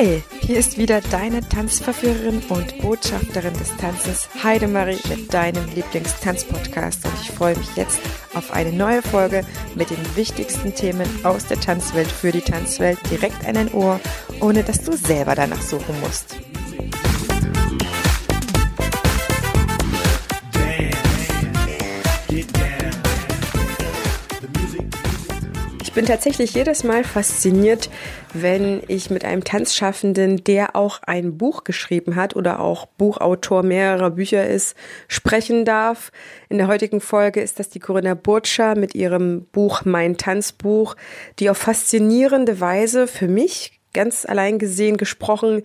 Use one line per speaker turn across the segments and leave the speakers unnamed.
Hi, hier ist wieder deine Tanzverführerin und Botschafterin des Tanzes Heidemarie mit deinem Lieblingstanzpodcast und ich freue mich jetzt auf eine neue Folge mit den wichtigsten Themen aus der Tanzwelt für die Tanzwelt direkt an dein Ohr, ohne dass du selber danach suchen musst. Ich bin tatsächlich jedes Mal fasziniert, wenn ich mit einem Tanzschaffenden, der auch ein Buch geschrieben hat oder auch Buchautor mehrerer Bücher ist, sprechen darf. In der heutigen Folge ist das die Corinna Burtscher mit ihrem Buch Mein Tanzbuch, die auf faszinierende Weise für mich ganz allein gesehen gesprochen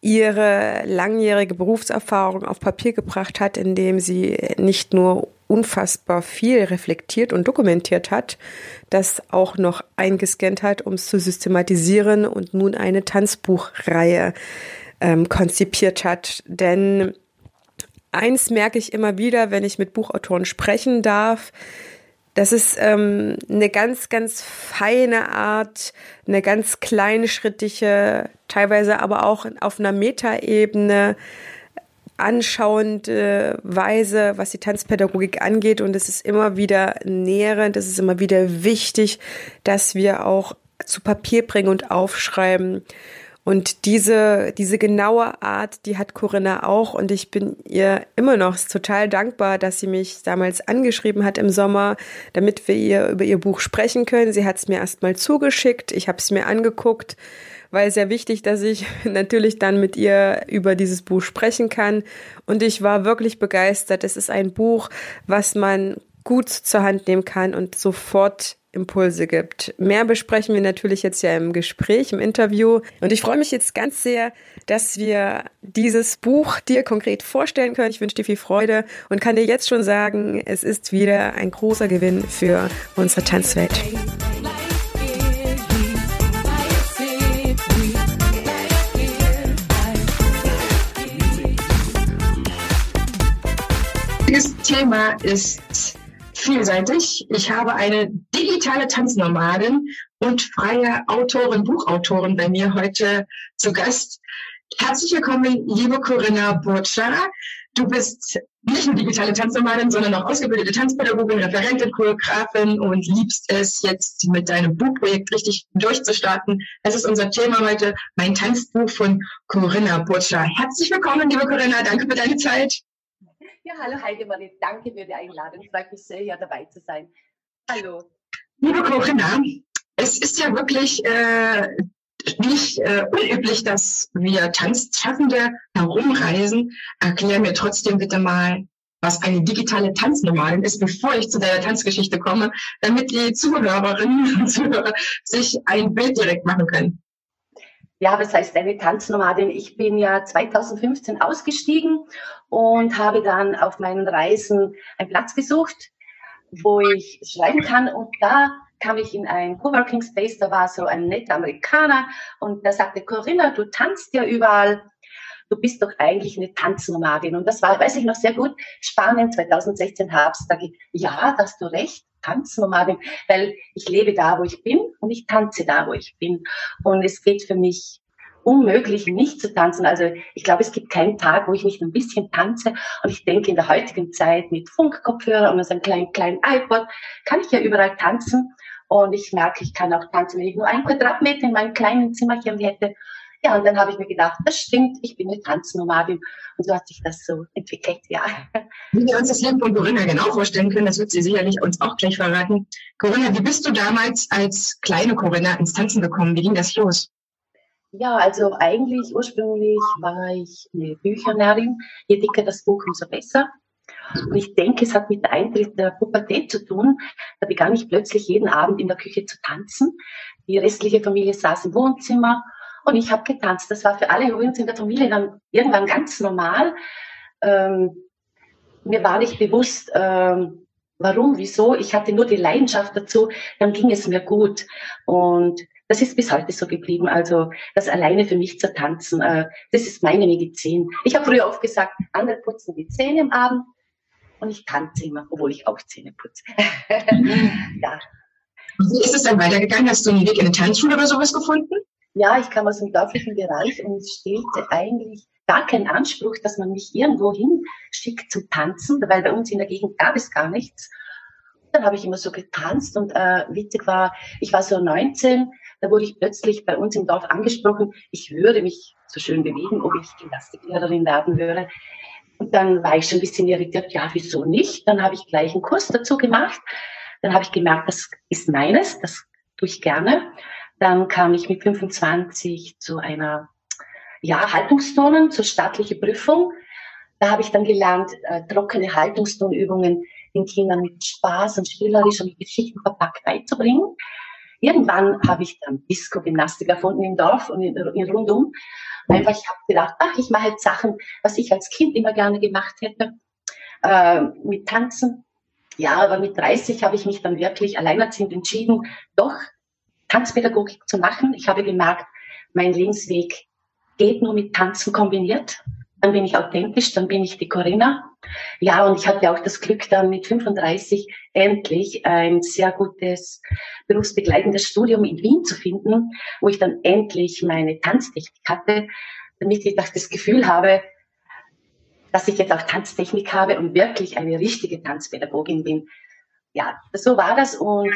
ihre langjährige Berufserfahrung auf Papier gebracht hat, indem sie nicht nur unfassbar viel reflektiert und dokumentiert hat, das auch noch eingescannt hat, um es zu systematisieren und nun eine Tanzbuchreihe ähm, konzipiert hat. Denn eins merke ich immer wieder, wenn ich mit Buchautoren sprechen darf, das ist ähm, eine ganz, ganz feine Art, eine ganz kleinschrittige, teilweise aber auch auf einer Metaebene anschauende Weise, was die Tanzpädagogik angeht. Und es ist immer wieder nährend, es ist immer wieder wichtig, dass wir auch zu Papier bringen und aufschreiben. Und diese, diese genaue Art, die hat Corinna auch. Und ich bin ihr immer noch total dankbar, dass sie mich damals angeschrieben hat im Sommer, damit wir ihr über ihr Buch sprechen können. Sie hat es mir erstmal zugeschickt. Ich habe es mir angeguckt weil sehr wichtig, dass ich natürlich dann mit ihr über dieses Buch sprechen kann. Und ich war wirklich begeistert. Es ist ein Buch, was man gut zur Hand nehmen kann und sofort Impulse gibt. Mehr besprechen wir natürlich jetzt ja im Gespräch, im Interview. Und ich freue mich jetzt ganz sehr, dass wir dieses Buch dir konkret vorstellen können. Ich wünsche dir viel Freude und kann dir jetzt schon sagen, es ist wieder ein großer Gewinn für unsere Tanzwelt.
Thema ist vielseitig. Ich habe eine digitale Tanznomadin und freie Autorin, Buchautorin bei mir heute zu Gast. Herzlich willkommen, liebe Corinna Burtscher. Du bist nicht nur digitale Tanznomadin, sondern auch ausgebildete Tanzpädagogin, Referentin, Choreografin und liebst es jetzt mit deinem Buchprojekt richtig durchzustarten. Das ist unser Thema heute, mein Tanzbuch von Corinna Burtscher. Herzlich willkommen, liebe Corinna. Danke für deine Zeit.
Ja, hallo Heidemarie, danke für die Einladung. Ich freue mich sehr, hier dabei zu sein. Hallo.
Liebe Corinna, es ist ja wirklich äh, nicht äh, unüblich, dass wir Tanzschaffende herumreisen. Erklär mir trotzdem bitte mal, was eine digitale Tanznomadin ist, bevor ich zu der Tanzgeschichte komme, damit die Zuhörerinnen und Zuhörer sich ein Bild direkt machen können.
Ja, was heißt eine Tanznomadin? Ich bin ja 2015 ausgestiegen und habe dann auf meinen Reisen einen Platz gesucht, wo ich schreiben kann. Und da kam ich in ein Coworking Space, da war so ein netter Amerikaner und der sagte, Corinna, du tanzt ja überall. Du bist doch eigentlich eine Tanznomadin. Und das war, weiß ich noch sehr gut, Spanien 2016 Herbst. Da ich, ja, hast du recht. Tanznomadin, weil ich lebe da, wo ich bin und ich tanze da, wo ich bin. Und es geht für mich unmöglich, nicht zu tanzen. Also ich glaube, es gibt keinen Tag, wo ich nicht ein bisschen tanze. Und ich denke, in der heutigen Zeit mit Funkkopfhörer und einem kleinen, kleinen iPod kann ich ja überall tanzen. Und ich merke, ich kann auch tanzen, wenn ich nur ein Quadratmeter in meinem kleinen Zimmerchen hätte. Ja, und dann habe ich mir gedacht, das stimmt, ich bin eine Tanznomadin. Und so hat sich das so entwickelt, ja.
Wie wir uns das Leben von Corinna genau vorstellen können, das wird sie sicherlich uns auch gleich verraten. Corinna, wie bist du damals als kleine Corinna ins Tanzen gekommen? Wie ging das los?
Ja, also eigentlich ursprünglich war ich eine Büchernärin. Je dicker das Buch, umso besser. Und ich denke, es hat mit der Eintritt der Pubertät zu tun. Da begann ich plötzlich jeden Abend in der Küche zu tanzen. Die restliche Familie saß im Wohnzimmer und ich habe getanzt. Das war für alle übrigens in der Familie dann irgendwann ganz normal. Ähm, mir war nicht bewusst, ähm, warum, wieso. Ich hatte nur die Leidenschaft dazu, dann ging es mir gut. Und das ist bis heute so geblieben. Also das alleine für mich zu tanzen, äh, das ist meine Medizin. Ich habe früher oft gesagt, andere putzen die Zähne am Abend und ich tanze immer, obwohl ich auch Zähne putze.
ja. Wie ist es dann weitergegangen? Hast du einen Weg in eine Tanzschule oder sowas gefunden?
Ja, ich kam aus dem dörflichen Bereich und es stellte eigentlich gar keinen Anspruch, dass man mich irgendwo hinschickt zum Tanzen, weil bei uns in der Gegend gab es gar nichts. Dann habe ich immer so getanzt und äh, witzig war, ich war so 19, da wurde ich plötzlich bei uns im Dorf angesprochen, ich würde mich so schön bewegen, ob ich Gymnastiklehrerin werden würde. Und dann war ich schon ein bisschen irritiert, ja, wieso nicht? Dann habe ich gleich einen Kurs dazu gemacht. Dann habe ich gemerkt, das ist meines, das tue ich gerne. Dann kam ich mit 25 zu einer ja, Haltungsturnen, zur staatlichen Prüfung. Da habe ich dann gelernt, äh, trockene Haltungsturnübungen den Kindern mit Spaß und spielerisch und mit Geschichten verpackt beizubringen. Irgendwann habe ich dann Disco-Gymnastik erfunden im Dorf und in, in rundum. Einfach, ich habe gedacht, ach, ich mache jetzt Sachen, was ich als Kind immer gerne gemacht hätte, äh, mit Tanzen. Ja, aber mit 30 habe ich mich dann wirklich alleinerziehend entschieden, doch Tanzpädagogik zu machen. Ich habe gemerkt, mein Lebensweg geht nur mit Tanzen kombiniert. Dann bin ich authentisch, dann bin ich die Corinna. Ja, und ich hatte auch das Glück, dann mit 35 endlich ein sehr gutes berufsbegleitendes Studium in Wien zu finden, wo ich dann endlich meine Tanztechnik hatte, damit ich das Gefühl habe, dass ich jetzt auch Tanztechnik habe und wirklich eine richtige Tanzpädagogin bin. Ja, so war das und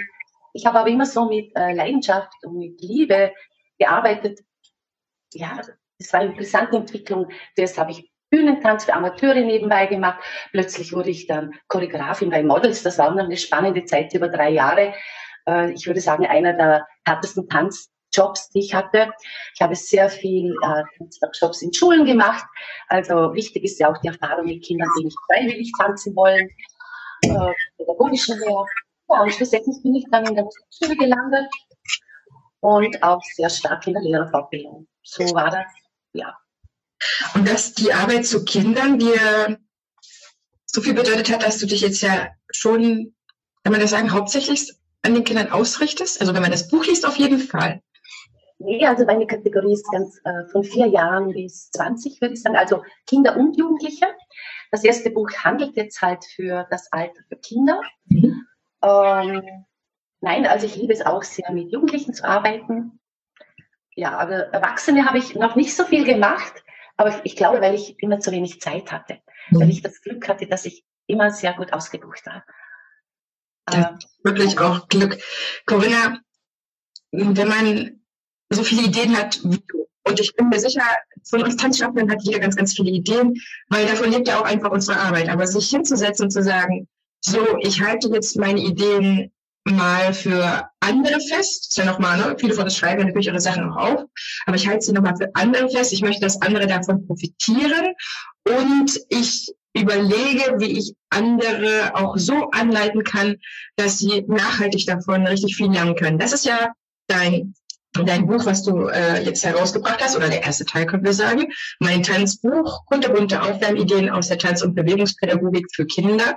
ich habe aber immer so mit äh, Leidenschaft und mit Liebe gearbeitet. Ja, das war eine interessante Entwicklung. Zuerst habe ich Bühnentanz für Amateure nebenbei gemacht. Plötzlich wurde ich dann Choreografin bei Models. Das war eine spannende Zeit über drei Jahre. Äh, ich würde sagen, einer der härtesten Tanzjobs, die ich hatte. Ich habe sehr viel äh, in Schulen gemacht. Also wichtig ist ja auch die Erfahrung mit Kindern, die nicht freiwillig tanzen wollen, äh, pädagogischen Lehrer. Ja, und schlussendlich bin ich dann in der Musikschule gelandet und auch sehr stark in der Lehrerfortbildung. So war das, ja.
Und dass die Arbeit zu Kindern dir so viel bedeutet hat, dass du dich jetzt ja schon, kann man das sagen, hauptsächlich an den Kindern ausrichtest? Also wenn man das Buch liest, auf jeden Fall.
Nee, also meine Kategorie ist ganz äh, von vier Jahren bis 20, würde ich sagen. Also Kinder und Jugendliche. Das erste Buch handelt jetzt halt für das Alter für Kinder. Mhm. Ähm, nein, also ich liebe es auch sehr, mit Jugendlichen zu arbeiten. Ja, aber Erwachsene habe ich noch nicht so viel gemacht. Aber ich glaube, weil ich immer zu wenig Zeit hatte, mhm. weil ich das Glück hatte, dass ich immer sehr gut ausgebucht war.
Ja, wirklich auch Glück. Corinna, wenn man so viele Ideen hat wie du, und ich bin mir sicher, von uns Tanzschaffenden hat jeder ganz, ganz viele Ideen, weil davon lebt ja auch einfach unsere Arbeit. Aber sich hinzusetzen und zu sagen, so, ich halte jetzt meine Ideen mal für andere fest. Das ist ja nochmal, ne? viele von uns schreiben natürlich ihre Sachen auch auf, aber ich halte sie nochmal für andere fest. Ich möchte, dass andere davon profitieren und ich überlege, wie ich andere auch so anleiten kann, dass sie nachhaltig davon richtig viel lernen können. Das ist ja dein dein Buch, was du äh, jetzt herausgebracht hast, oder der erste Teil, können wir sagen, mein Tanzbuch, kunterbunte Aufwärmideen aus der Tanz- und Bewegungspädagogik für Kinder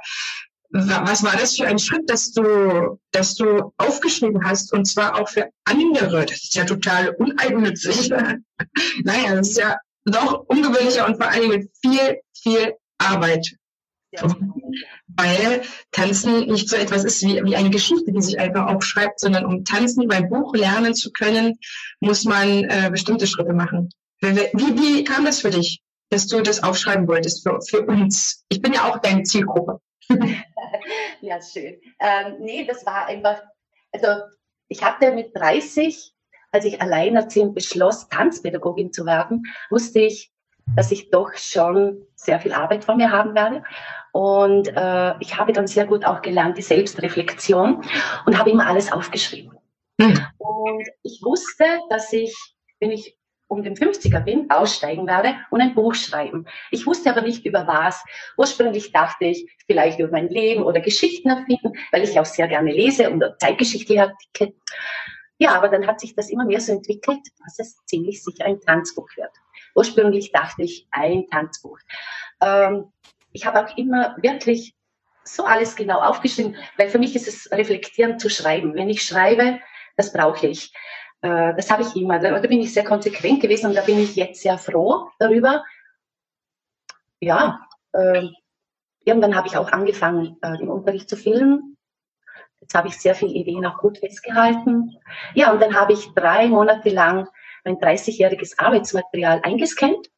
was war das für ein Schritt, dass du, dass du aufgeschrieben hast und zwar auch für andere? Das ist ja total uneigennützig. naja, das ist ja doch ungewöhnlicher und vor allem mit viel, viel Arbeit. Ja. Weil Tanzen nicht so etwas ist wie, wie eine Geschichte, die sich einfach aufschreibt, sondern um Tanzen beim Buch lernen zu können, muss man äh, bestimmte Schritte machen. Wie, wie kam das für dich, dass du das aufschreiben wolltest für, für uns? Ich bin ja auch deine Zielgruppe.
ja, schön. Ähm, nee, das war einfach, also ich hatte mit 30, als ich alleinerziehend beschloss, Tanzpädagogin zu werden, wusste ich, dass ich doch schon sehr viel Arbeit vor mir haben werde. Und äh, ich habe dann sehr gut auch gelernt, die Selbstreflexion und habe immer alles aufgeschrieben. Mhm. Und ich wusste, dass ich, wenn ich um den 50er bin, aussteigen werde und ein Buch schreiben. Ich wusste aber nicht über was. Ursprünglich dachte ich, vielleicht über mein Leben oder Geschichten erfinden, weil ich auch sehr gerne lese und zeitgeschichtliche Artikel. Ja, aber dann hat sich das immer mehr so entwickelt, dass es ziemlich sicher ein Tanzbuch wird. Ursprünglich dachte ich, ein Tanzbuch. Ähm, ich habe auch immer wirklich so alles genau aufgeschrieben, weil für mich ist es reflektierend zu schreiben. Wenn ich schreibe, das brauche ich. Äh, das habe ich immer. Da, bin ich sehr konsequent gewesen und da bin ich jetzt sehr froh darüber. Ja, äh, irgendwann habe ich auch angefangen, äh, im Unterricht zu filmen. Jetzt habe ich sehr viele Ideen auch gut festgehalten. Ja, und dann habe ich drei Monate lang mein 30-jähriges Arbeitsmaterial eingescannt.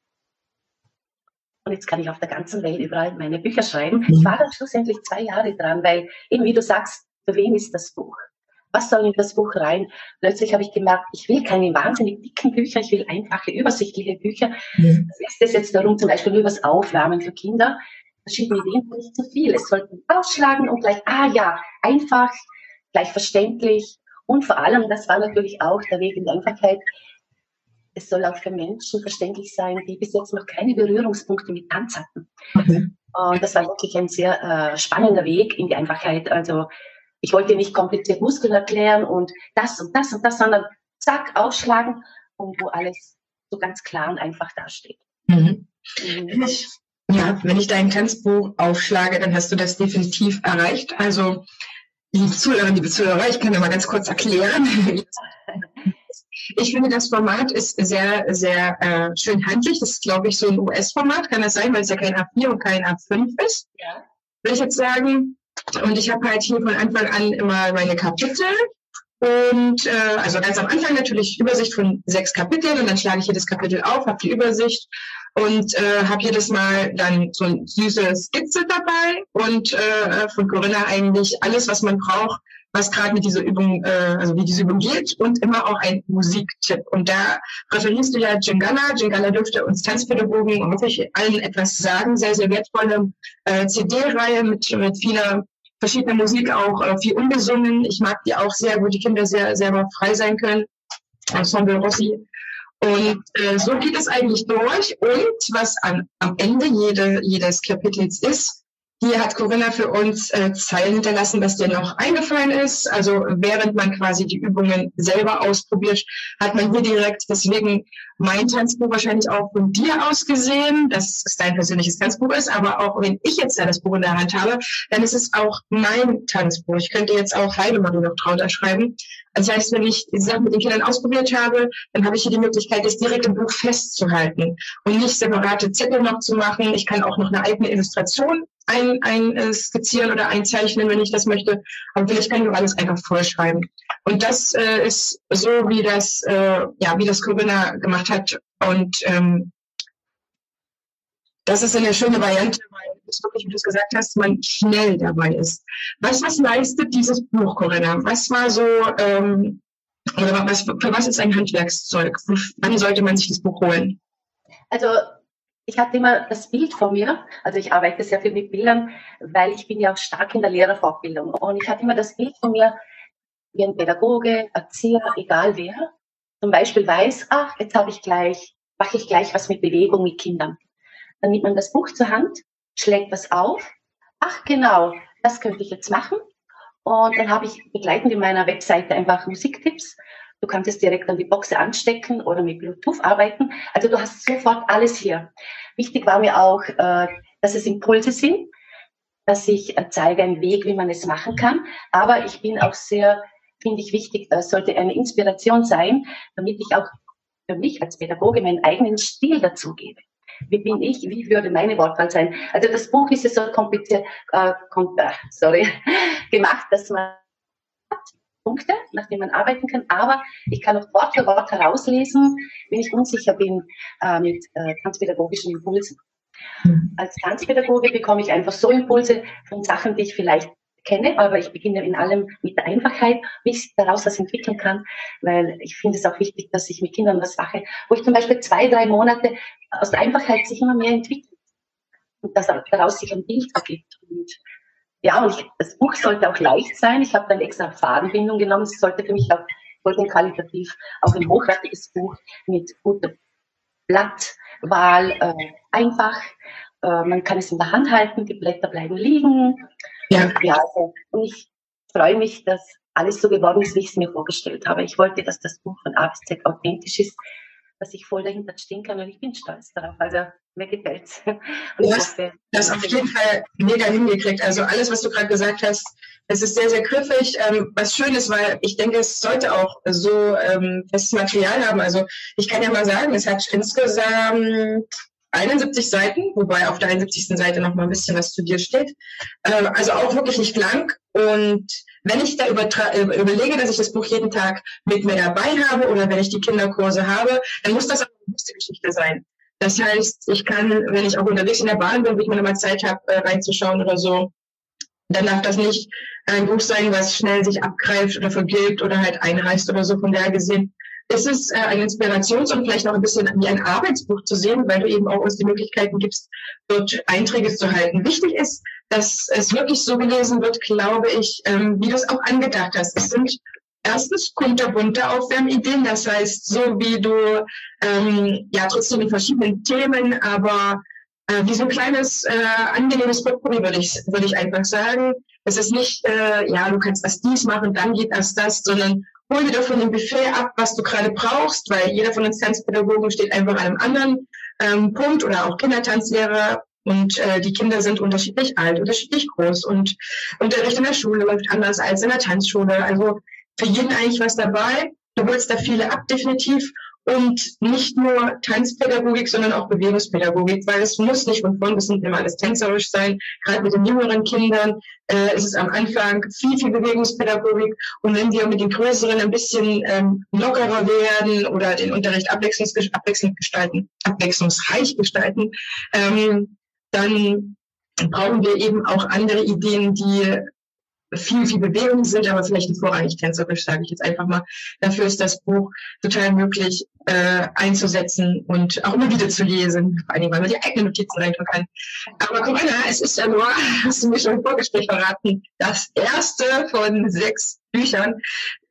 Und jetzt kann ich auf der ganzen Welt überall meine Bücher schreiben. Mhm. Ich war dann schlussendlich zwei Jahre dran, weil eben wie du sagst, für wen ist das Buch? Was soll in das Buch rein? Plötzlich habe ich gemerkt, ich will keine wahnsinnig dicken Bücher, ich will einfache, übersichtliche Bücher. Mhm. Es ist jetzt darum, zum Beispiel über das Aufwärmen für Kinder. Verschiedene Ideen, nicht zu viel. Es sollten ausschlagen und gleich, ah ja, einfach, gleich verständlich. Und vor allem, das war natürlich auch der Weg in der Einfachheit, es soll auch für Menschen verständlich sein, die bis jetzt noch keine Berührungspunkte mit Tanz hatten. Mhm. Und das war wirklich ein sehr äh, spannender Weg in die Einfachheit. Also ich wollte nicht kompliziert Muskeln erklären und das und das und das, sondern zack, aufschlagen und wo alles so ganz klar und einfach dasteht.
Mhm. Mhm. Ja, wenn ich dein Tanzbuch aufschlage, dann hast du das definitiv erreicht. Also, liebe Zuhörer, liebe Zuhörer, ich kann dir mal ganz kurz erklären. Ich finde, das Format ist sehr, sehr äh, schön handlich. Das ist, glaube ich, so ein US-Format. Kann das sein, weil es ja kein A4 und kein A5 ist? Ja. Will ich jetzt sagen. Und ich habe halt hier von Anfang an immer meine Kapitel. Und äh, also ganz am Anfang natürlich Übersicht von sechs Kapiteln und dann schlage ich jedes Kapitel auf, habe die Übersicht und äh, habe jedes Mal dann so eine süße Skizze dabei und äh, von Corinna eigentlich alles, was man braucht, was gerade mit dieser Übung, äh, also wie diese Übung geht und immer auch ein Musiktipp. Und da präferierst du ja Jingala. Jingala dürfte uns Tanzpädagogen hoffe ich allen etwas sagen. Sehr, sehr wertvolle äh, CD-Reihe mit, mit vieler verschiedener Musik, auch äh, viel ungesungen. Ich mag die auch sehr, wo die Kinder sehr selber frei sein können. Ensemble Rossi. Und äh, so geht es eigentlich durch. Und was an, am Ende jede, jedes Kapitels ist, hier hat Corinna für uns äh, Zeilen hinterlassen, was dir noch eingefallen ist. Also während man quasi die Übungen selber ausprobiert, hat man hier direkt deswegen mein Tanzbuch wahrscheinlich auch von dir aus gesehen, dass es dein persönliches Tanzbuch ist. Aber auch wenn ich jetzt da das Buch in der Hand habe, dann ist es auch mein Tanzbuch. Ich könnte jetzt auch Heidemarie noch drunter schreiben. Also das heißt, wenn ich die Sachen mit den Kindern ausprobiert habe, dann habe ich hier die Möglichkeit, das direkt im Buch festzuhalten und nicht separate Zettel noch zu machen. Ich kann auch noch eine eigene Illustration ein, ein äh, skizzieren oder einzeichnen, wenn ich das möchte. Aber vielleicht kann ich auch alles einfach vorschreiben. Und das äh, ist so, wie das, äh, ja, wie das Corinna gemacht hat. Und ähm, das ist eine schöne Variante, weil es wirklich, wie du es gesagt hast, man schnell dabei ist. Was, was leistet dieses Buch, Corinna? Was war so, ähm, oder was, für was ist ein Handwerkszeug? Wann sollte man sich das Buch holen?
Also ich hatte immer das Bild vor mir, also ich arbeite sehr viel mit Bildern, weil ich bin ja auch stark in der Lehrerfortbildung und ich hatte immer das Bild von mir, wie ein Pädagoge, Erzieher, egal wer, zum Beispiel weiß, ach, jetzt habe ich gleich, mache ich gleich was mit Bewegung mit Kindern. Dann nimmt man das Buch zur Hand, schlägt das auf, ach genau, das könnte ich jetzt machen. Und dann habe ich begleitend in meiner Webseite einfach Musiktipps Du kannst es direkt an die Boxe anstecken oder mit Bluetooth arbeiten. Also du hast sofort alles hier. Wichtig war mir auch, äh, dass es Impulse sind, dass ich äh, zeige einen Weg, wie man es machen kann. Aber ich bin auch sehr, finde ich wichtig, das sollte eine Inspiration sein, damit ich auch für mich als Pädagoge meinen eigenen Stil dazugebe. Wie bin ich? Wie würde meine Wortwahl sein? Also das Buch ist ja so kompliziert, äh, kom äh, sorry, gemacht, dass man Punkte, nach denen man arbeiten kann, aber ich kann auch Wort für Wort herauslesen, wenn ich unsicher bin äh, mit äh, tanzpädagogischen Impulsen. Mhm. Als Tanzpädagoge bekomme ich einfach so Impulse von Sachen, die ich vielleicht kenne, aber ich beginne in allem mit der Einfachheit, wie ich daraus was entwickeln kann, weil ich finde es auch wichtig, dass ich mit Kindern was mache, wo ich zum Beispiel zwei, drei Monate aus der Einfachheit sich immer mehr entwickelt und dass daraus sich ein Bild ergibt. Und ja, und ich, das Buch sollte auch leicht sein. Ich habe dann extra Fadenbindung genommen. Es sollte für mich auch, wollte qualitativ auch ein hochwertiges Buch mit guter Blattwahl, äh, einfach. Äh, man kann es in der Hand halten, die Blätter bleiben liegen. Ja. ja also, und ich freue mich, dass alles so geworden ist, wie ich es mir vorgestellt habe. Ich wollte, dass das Buch von A bis Z authentisch ist dass ich voll dahinter stehen kann und ich bin stolz darauf. Also mir gefällt's.
Du hast das auf jeden Fall mega hingekriegt. Also alles, was du gerade gesagt hast, es ist sehr, sehr griffig. Ähm, was schön ist, weil ich denke, es sollte auch so ähm, festes Material haben. Also ich kann ja mal sagen, es hat insgesamt 71 Seiten, wobei auf der 71. Seite noch mal ein bisschen was zu dir steht. Ähm, also auch wirklich nicht lang und wenn ich da äh, überlege, dass ich das Buch jeden Tag mit mir dabei habe oder wenn ich die Kinderkurse habe, dann muss das auch eine bewusste Geschichte sein. Das heißt, ich kann, wenn ich auch unterwegs in der Bahn bin, wenn ich mal mal Zeit habe, äh, reinzuschauen oder so, dann darf das nicht ein Buch sein, was schnell sich abgreift oder vergilbt oder halt einreißt oder so. Von daher gesehen ist es äh, ein Inspirations- und vielleicht auch ein bisschen wie ein Arbeitsbuch zu sehen, weil du eben auch uns die Möglichkeiten gibst, dort Einträge zu halten. Wichtig ist, dass es wirklich so gelesen wird, glaube ich, ähm, wie du es auch angedacht hast. Es sind erstens kunterbunte Aufwärmideen, das heißt, so wie du ähm, ja trotzdem die verschiedenen Themen, aber äh, wie so ein kleines äh, angenehmes Potpourri würde ich würde ich einfach sagen. Es ist nicht, äh, ja, du kannst das dies machen, dann geht das das, sondern hol dir doch von dem Buffet ab, was du gerade brauchst, weil jeder von uns Tanzpädagogen steht einfach an einem anderen ähm, Punkt oder auch Kindertanzlehrer und äh, die Kinder sind unterschiedlich alt, unterschiedlich groß und Unterricht in der Schule läuft anders als in der Tanzschule. Also für jeden eigentlich was dabei. Du holst da viele ab, definitiv und nicht nur Tanzpädagogik, sondern auch Bewegungspädagogik, weil es muss nicht von vorn bis hinten immer alles tänzerisch sein. Gerade mit den jüngeren Kindern äh, ist es am Anfang viel, viel Bewegungspädagogik. Und wenn wir mit den größeren ein bisschen ähm, lockerer werden oder den Unterricht abwechslungs abwechselnd gestalten, abwechslungsreich gestalten, ähm, dann brauchen wir eben auch andere Ideen, die viel, viel Bewegung sind, aber vielleicht nicht vorrangig tänzerisch, sage ich jetzt einfach mal. Dafür ist das Buch total möglich äh, einzusetzen und auch immer wieder zu lesen, vor allem, weil man die eigenen Notizen reintun kann. Aber Corinna, es ist ja nur, hast du mir schon im Vorgespräch verraten, das erste von sechs Büchern.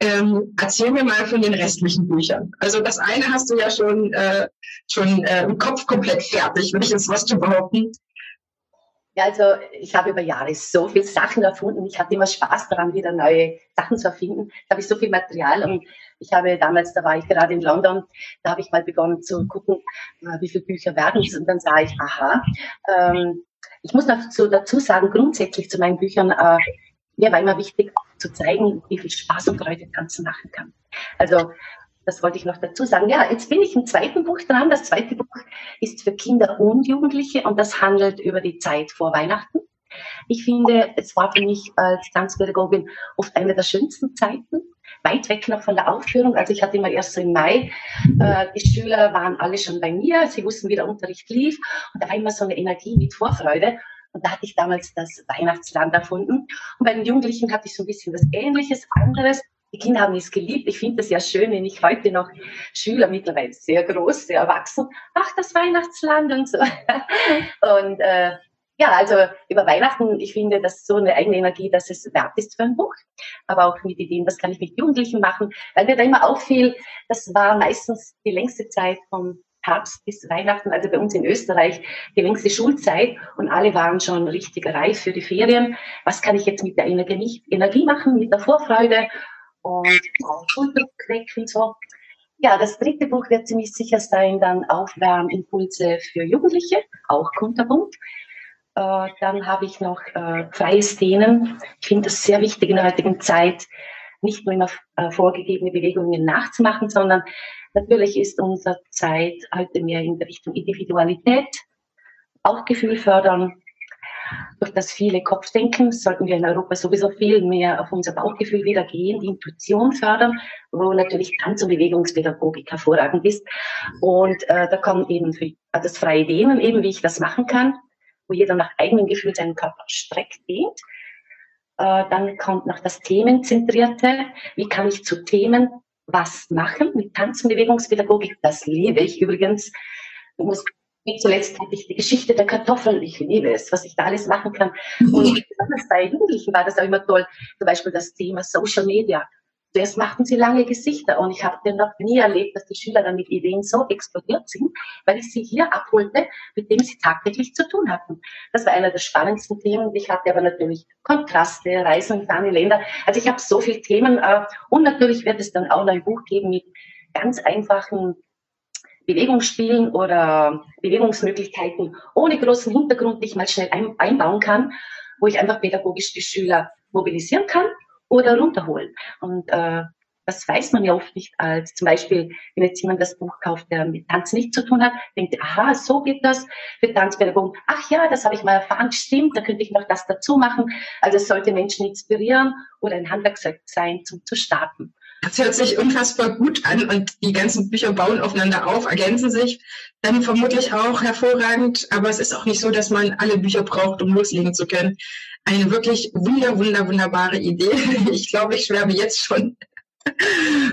Ähm, erzähl mir mal von den restlichen Büchern. Also das eine hast du ja schon, äh, schon äh, im Kopf komplett fertig, würde ich jetzt was zu behaupten.
Ja, also ich habe über Jahre so viele Sachen erfunden. Ich hatte immer Spaß daran, wieder neue Sachen zu erfinden. Da habe ich so viel Material und ich habe damals, da war ich gerade in London, da habe ich mal begonnen zu gucken, äh, wie viele Bücher werden es und dann sah ich, aha, ähm, ich muss dazu, dazu sagen, grundsätzlich zu meinen Büchern, äh, mir war immer wichtig zu zeigen, wie viel Spaß und Freude Tanzen machen kann. Also das wollte ich noch dazu sagen. Ja, jetzt bin ich im zweiten Buch dran. Das zweite Buch ist für Kinder und Jugendliche und das handelt über die Zeit vor Weihnachten. Ich finde, es war für mich als Tanzpädagogin oft eine der schönsten Zeiten, weit weg noch von der Aufführung. Also ich hatte immer erst so im Mai, äh, die Schüler waren alle schon bei mir, sie wussten, wie der Unterricht lief und da war immer so eine Energie mit Vorfreude. Und da hatte ich damals das Weihnachtsland erfunden. Und bei den Jugendlichen hatte ich so ein bisschen was Ähnliches, anderes. Die Kinder haben es geliebt. Ich finde es ja schön, wenn ich heute noch Schüler, mittlerweile sehr groß, sehr erwachsen, ach, das Weihnachtsland und so. Und äh, ja, also über Weihnachten, ich finde, das ist so eine eigene Energie, dass es wert ist für ein Buch. Aber auch mit Ideen, was kann ich mit Jugendlichen machen, weil mir da immer auffiel, das war meistens die längste Zeit vom Herbst bis Weihnachten, also bei uns in Österreich, die längste Schulzeit und alle waren schon richtig reif für die Ferien. Was kann ich jetzt mit der Energie, Energie machen, mit der Vorfreude? Und Schulter und so. Ja, das dritte Buch wird ziemlich sicher sein, dann Aufwärmimpulse für Jugendliche, auch kunterbunt. Äh, dann habe ich noch äh, freie Szenen. Ich finde das sehr wichtig in der heutigen Zeit, nicht nur immer äh, vorgegebene Bewegungen nachzumachen, sondern natürlich ist unsere Zeit heute mehr in Richtung Individualität, Bauchgefühl fördern, das viele Kopfdenken sollten wir in Europa sowieso viel mehr auf unser Bauchgefühl wieder gehen, die Intuition fördern, wo natürlich Tanz- und Bewegungspädagogik hervorragend ist. Und äh, da kommen eben für, das freie Dehnen eben, wie ich das machen kann, wo jeder nach eigenem Gefühl seinen Körper streckt, dehnt. Äh, dann kommt noch das Themenzentrierte. Wie kann ich zu Themen was machen mit Tanz- und Bewegungspädagogik? Das liebe ich übrigens. Du musst wie zuletzt hatte ich die Geschichte der Kartoffeln. Ich liebe es, was ich da alles machen kann. Und besonders bei Jugendlichen war das auch immer toll. Zum Beispiel das Thema Social Media. Zuerst machten sie lange Gesichter und ich habe noch nie erlebt, dass die Schüler dann mit Ideen so explodiert sind, weil ich sie hier abholte, mit dem sie tagtäglich zu tun hatten. Das war einer der spannendsten Themen. Ich hatte aber natürlich Kontraste, Reisen in ferne Länder. Also ich habe so viele Themen äh, und natürlich wird es dann auch noch ein Buch geben mit ganz einfachen Bewegungsspielen oder Bewegungsmöglichkeiten ohne großen Hintergrund, ich mal schnell ein, einbauen kann, wo ich einfach pädagogisch die Schüler mobilisieren kann oder runterholen. Und äh, Das weiß man ja oft nicht als zum Beispiel, wenn jetzt jemand das Buch kauft, der mit Tanz nichts zu tun hat, denkt, aha, so geht das für Tanzpädagogen. Ach ja, das habe ich mal erfahren, stimmt, da könnte ich noch das dazu machen. Also es sollte Menschen inspirieren oder ein Handwerkzeug sein, zum zu starten.
Das hört sich unfassbar gut an und die ganzen Bücher bauen aufeinander auf, ergänzen sich dann vermutlich auch hervorragend. Aber es ist auch nicht so, dass man alle Bücher braucht, um loslegen zu können. Eine wirklich wunder, wunder, wunderbare Idee. Ich glaube, ich schwärme jetzt schon.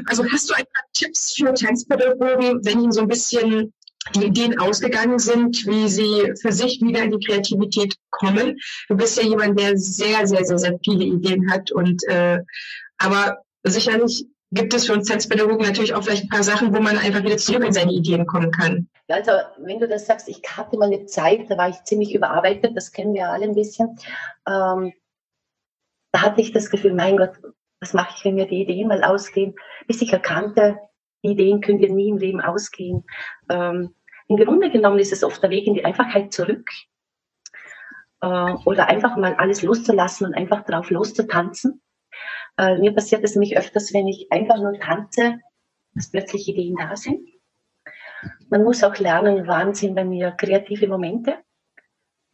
Also hast du ein paar Tipps für Tanzpädagogen, wenn ihnen so ein bisschen die Ideen ausgegangen sind, wie sie für sich wieder in die Kreativität kommen? Du bist ja jemand, der sehr, sehr, sehr, sehr viele Ideen hat und äh, aber sicherlich gibt es für uns Tanzpädagogen natürlich auch vielleicht ein paar Sachen, wo man einfach wieder zurück in seine Ideen kommen kann.
Ja, also wenn du das sagst, ich hatte mal eine Zeit, da war ich ziemlich überarbeitet, das kennen wir alle ein bisschen. Ähm, da hatte ich das Gefühl, mein Gott, was mache ich, wenn mir die Ideen mal ausgehen? Bis ich erkannte, Ideen können wir nie im Leben ausgehen. Ähm, Im Grunde genommen ist es oft der Weg in die Einfachheit zurück. Äh, oder einfach mal alles loszulassen und einfach drauf loszutanzen. Äh, mir passiert es nämlich öfters, wenn ich einfach nur tanze, dass plötzlich Ideen da sind. Man muss auch lernen, wann sind bei mir kreative Momente.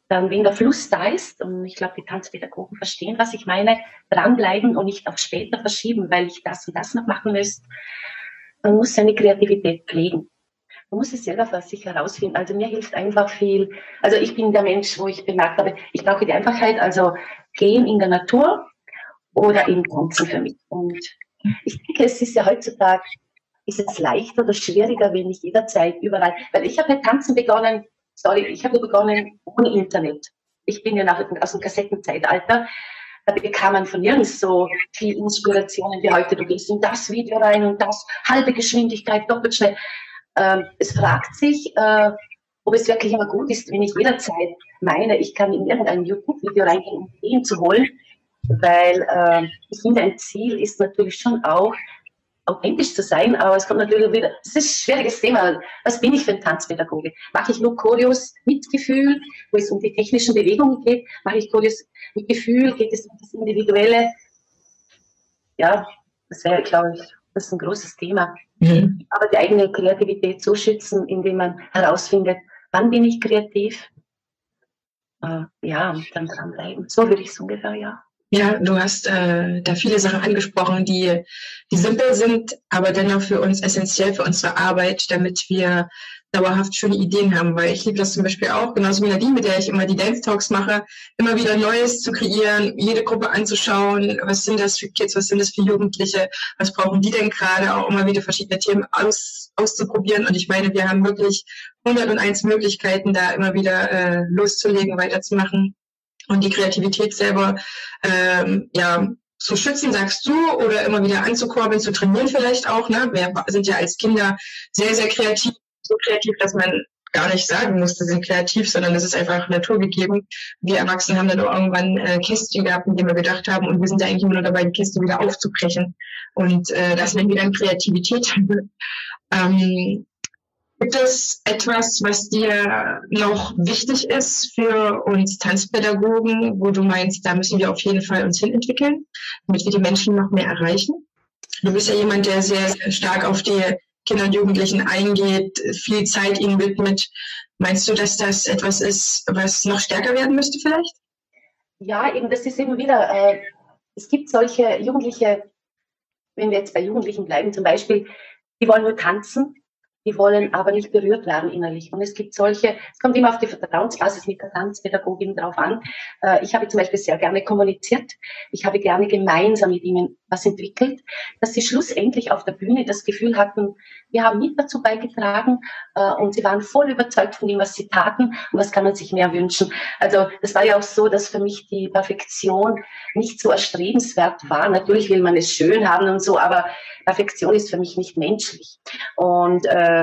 Dann, wenn der Fluss da ist, und ich glaube, die Tanzpädagogen verstehen, was ich meine, dranbleiben und nicht auf später verschieben, weil ich das und das noch machen müsste. Man muss seine Kreativität pflegen. Man muss es selber für sich herausfinden. Also mir hilft einfach viel. Also ich bin der Mensch, wo ich bemerkt habe, ich brauche die Einfachheit. Also gehen in der Natur, oder im Tanzen für mich. Und ich denke, es ist ja heutzutage, ist es leichter oder schwieriger, wenn ich jederzeit überall, weil ich habe mit Tanzen begonnen, sorry, ich habe begonnen ohne Internet. Ich bin ja nach, aus dem Kassettenzeitalter. Da bekam man von nirgends so viel Inspirationen wie heute. Du gehst in das Video rein und das, halbe Geschwindigkeit, doppelt schnell. Ähm, es fragt sich, äh, ob es wirklich immer gut ist, wenn ich jederzeit meine, ich kann in irgendein YouTube-Video reingehen, um Ideen zu holen weil äh, ich finde, ein Ziel ist natürlich schon auch, authentisch zu sein, aber es kommt natürlich wieder, das ist ein schwieriges Thema. Was bin ich für ein Tanzpädagoge? Mache ich nur Choreos mit Gefühl, wo es um die technischen Bewegungen geht? Mache ich Choreos mit Gefühl? Geht es um das Individuelle? Ja, das wäre, glaube ich, das ist ein großes Thema. Mhm. Aber die eigene Kreativität so schützen, indem man herausfindet, wann bin ich kreativ? Äh, ja, und dann dranbleiben. So würde ich es ungefähr, ja.
Ja, du hast äh, da viele Sachen angesprochen, die, die simpel sind, aber dennoch für uns essentiell für unsere Arbeit, damit wir dauerhaft schöne Ideen haben. Weil ich liebe das zum Beispiel auch, genauso wie Nadine, mit der ich immer die Dance Talks mache, immer wieder Neues zu kreieren, jede Gruppe anzuschauen, was sind das für Kids, was sind das für Jugendliche, was brauchen die denn gerade, auch immer wieder verschiedene Themen aus, auszuprobieren. Und ich meine, wir haben wirklich 101 Möglichkeiten, da immer wieder äh, loszulegen, weiterzumachen und die Kreativität selber ähm, ja zu schützen, sagst du, oder immer wieder anzukurbeln, zu trainieren vielleicht auch. Ne? Wir sind ja als Kinder sehr, sehr kreativ, so kreativ, dass man gar nicht sagen musste, sind kreativ, sondern es ist einfach naturgegeben. Wir Erwachsenen haben dann auch irgendwann äh, Kästchen gehabt, in denen wir gedacht haben, und wir sind ja eigentlich immer nur dabei, die Kiste wieder aufzubrechen. Und äh, das nennen wir dann Kreativität. ähm, Gibt es etwas, was dir noch wichtig ist für uns Tanzpädagogen, wo du meinst, da müssen wir auf jeden Fall uns hinentwickeln, damit wir die Menschen noch mehr erreichen? Du bist ja jemand, der sehr, sehr stark auf die Kinder und Jugendlichen eingeht, viel Zeit ihnen widmet. Meinst du, dass das etwas ist, was noch stärker werden müsste vielleicht?
Ja, eben, das ist eben wieder, äh, es gibt solche Jugendliche, wenn wir jetzt bei Jugendlichen bleiben zum Beispiel, die wollen nur tanzen die wollen aber nicht berührt werden innerlich. Und es gibt solche, es kommt immer auf die Vertrauensbasis mit der Tanzpädagogin drauf an. Äh, ich habe zum Beispiel sehr gerne kommuniziert. Ich habe gerne gemeinsam mit ihnen was entwickelt, dass sie schlussendlich auf der Bühne das Gefühl hatten, wir haben mit dazu beigetragen äh, und sie waren voll überzeugt von dem, was sie taten und was kann man sich mehr wünschen. Also das war ja auch so, dass für mich die Perfektion nicht so erstrebenswert war. Natürlich will man es schön haben und so, aber Perfektion ist für mich nicht menschlich. Und äh,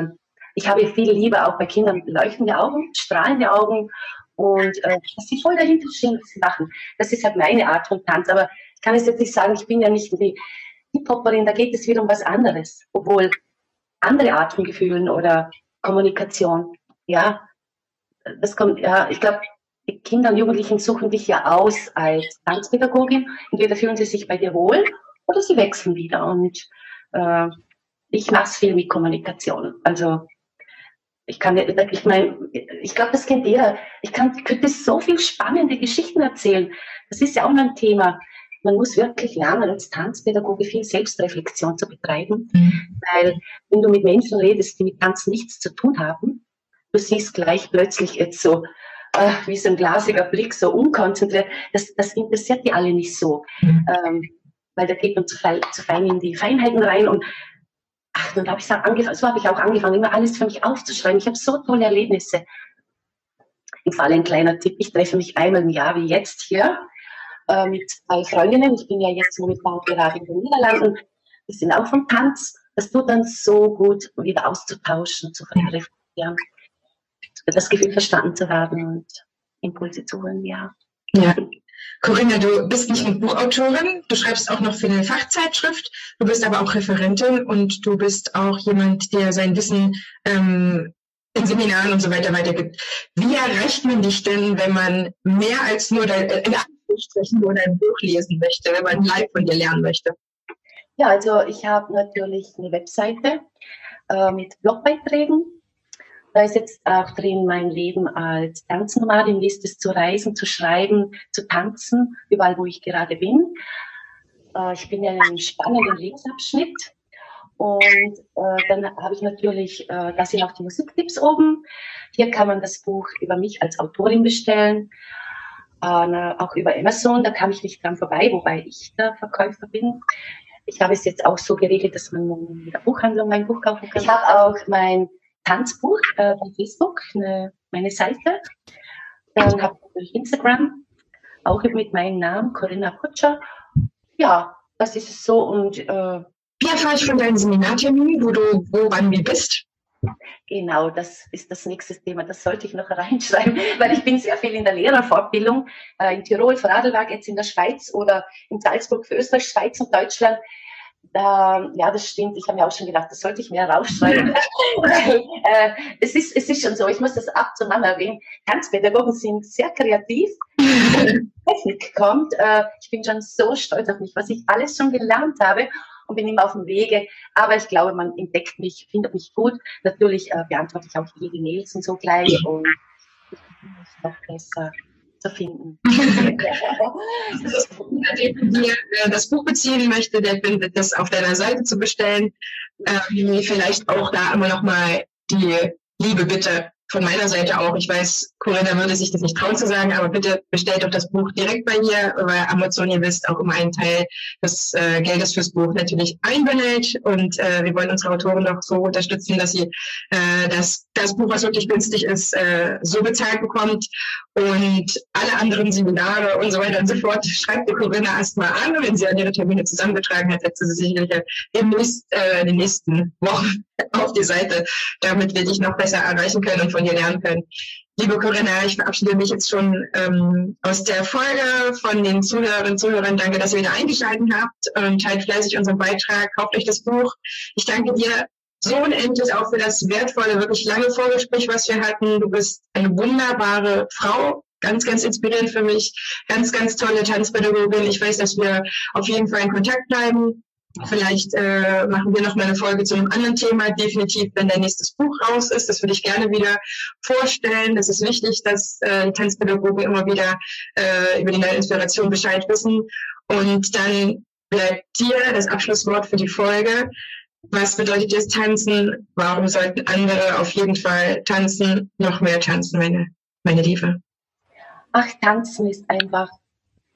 ich habe viel Liebe auch bei Kindern leuchtende Augen, strahlende Augen und äh, dass sie voll dahinter stehen, was sie machen. Das ist halt meine Art von Tanz. Aber ich kann es jetzt nicht sagen, ich bin ja nicht die Hip-Hopperin, da geht es wieder um was anderes. Obwohl andere Art von Gefühlen oder Kommunikation, ja, das kommt, ja, ich glaube, die Kinder und Jugendlichen suchen dich ja aus als Tanzpädagogin. Entweder fühlen sie sich bei dir wohl oder sie wechseln wieder. Und äh, ich mache es viel mit Kommunikation. Also ich kann, ich meine, ich glaube, das kennt jeder. Ich kann, ich könnte so viel spannende Geschichten erzählen. Das ist ja auch mein Thema. Man muss wirklich lernen, als Tanzpädagoge viel Selbstreflexion zu betreiben, mhm. weil wenn du mit Menschen redest, die mit Tanz nichts zu tun haben, du siehst gleich plötzlich jetzt so, äh, wie so ein glasiger Blick, so unkonzentriert. Das, das interessiert die alle nicht so, mhm. ähm, weil da geht man zu, fein, zu fein in die Feinheiten rein und ach, dann habe ich angefangen, so habe ich auch angefangen, immer alles für mich aufzuschreiben. Ich habe so tolle Erlebnisse. Im Fall ein kleiner Tipp, ich treffe mich einmal im Jahr wie jetzt hier äh, mit zwei Freundinnen. Ich bin ja jetzt momentan gerade in den Niederlanden. Die sind auch vom Tanz. Das tut dann so gut, wieder auszutauschen, zu reflektieren, das Gefühl verstanden zu haben und Impulse zu holen, ja.
Ja. Corinna, du bist nicht nur Buchautorin, du schreibst auch noch für eine Fachzeitschrift, du bist aber auch Referentin und du bist auch jemand, der sein Wissen ähm, in Seminaren und so weiter weitergibt. Wie erreicht man dich denn, wenn man mehr als nur dein, äh, in nur dein Buch lesen möchte, wenn man live von dir lernen möchte?
Ja, also ich habe natürlich eine Webseite äh, mit Blogbeiträgen da ist jetzt auch drin mein Leben als Tanznomadin, wie ist es zu reisen, zu schreiben, zu tanzen, überall wo ich gerade bin. Äh, ich bin ja in einem spannenden Lebensabschnitt. Und äh, dann habe ich natürlich, äh, da sind auch die Musiktipps oben. Hier kann man das Buch über mich als Autorin bestellen, äh, auch über Amazon. Da kam ich nicht dran vorbei, wobei ich der Verkäufer bin. Ich habe es jetzt auch so geregelt, dass man in der Buchhandlung mein Buch kaufen kann. Ich habe auch mein Tanzbuch äh, bei Facebook, eine, meine Seite. Dann habe ich Instagram, auch mit meinem Namen, Corinna Kutscher. Ja, das ist es so. Und äh,
wie erfahre ich von deinen Seminarterminen, wo du wo, wann, wie bist?
Genau, das ist das nächste Thema. Das sollte ich noch reinschreiben, weil ich bin sehr viel in der Lehrerfortbildung äh, in Tirol Radlwerk, jetzt in der Schweiz oder in Salzburg für Österreich, Schweiz und Deutschland. Ähm, ja, das stimmt. Ich habe mir auch schon gedacht, das sollte ich mehr rausschreiben. äh, es, ist, es ist schon so, ich muss das ab zu Mama erwähnen. Tanzpädagogen sind sehr kreativ. Technik kommt. Äh, ich bin schon so stolz auf mich, was ich alles schon gelernt habe und bin immer auf dem Wege. Aber ich glaube, man entdeckt mich, findet mich gut. Natürlich äh, beantworte ich auch jede Mails und so gleich und ich bin noch besser zu finden.
Das Buch beziehen möchte, der findet das auf deiner Seite zu bestellen. Ähm, vielleicht auch da immer noch mal die liebe Bitte von meiner Seite auch. Ich weiß, Corinna würde sich das nicht trauen zu sagen, aber bitte bestellt doch das Buch direkt bei mir, weil Amazon, ihr wisst, auch immer einen Teil des äh, Geldes fürs Buch natürlich einbehält. Und äh, wir wollen unsere Autoren doch so unterstützen, dass sie äh, das, das Buch, was wirklich günstig ist, äh, so bezahlt bekommt. Und alle anderen Seminare und so weiter und so fort schreibt die Corinna erstmal an. Wenn sie an ihre Termine zusammengetragen hat, setzt sie sicherlich demnächst, äh, in den nächsten Wochen auf die Seite, damit wir dich noch besser erreichen können und von dir lernen können. Liebe Corinna, ich verabschiede mich jetzt schon ähm, aus der Folge von den Zuhörerinnen und Zuhörern. Danke, dass ihr wieder eingeschaltet habt und teilt fleißig unseren Beitrag. Kauft euch das Buch. Ich danke dir so unendlich auch für das wertvolle, wirklich lange Vorgespräch, was wir hatten. Du bist eine wunderbare Frau, ganz, ganz inspirierend für mich. Ganz, ganz tolle Tanzpädagogin. Ich weiß, dass wir auf jeden Fall in Kontakt bleiben. Vielleicht äh, machen wir noch mal eine Folge zu einem anderen Thema, definitiv, wenn dein nächstes Buch raus ist. Das würde ich gerne wieder vorstellen. Das ist wichtig, dass äh, Tanzpädagogen immer wieder äh, über die neue Inspiration Bescheid wissen. Und dann bleibt dir das Abschlusswort für die Folge. Was bedeutet das Tanzen? Warum sollten andere auf jeden Fall tanzen? Noch mehr tanzen, meine, meine Liebe.
Ach, tanzen ist einfach,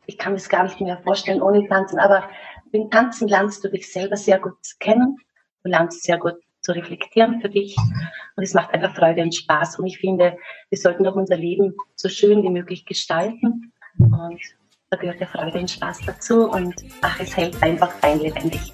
ich kann es gar nicht mehr vorstellen ohne tanzen, aber beim Tanzen lernst du dich selber sehr gut kennen. Du lernst sehr gut zu reflektieren für dich. Und es macht einfach Freude und Spaß. Und ich finde, wir sollten doch unser Leben so schön wie möglich gestalten. Und da gehört ja Freude und Spaß dazu. Und ach, es hält einfach fein lebendig.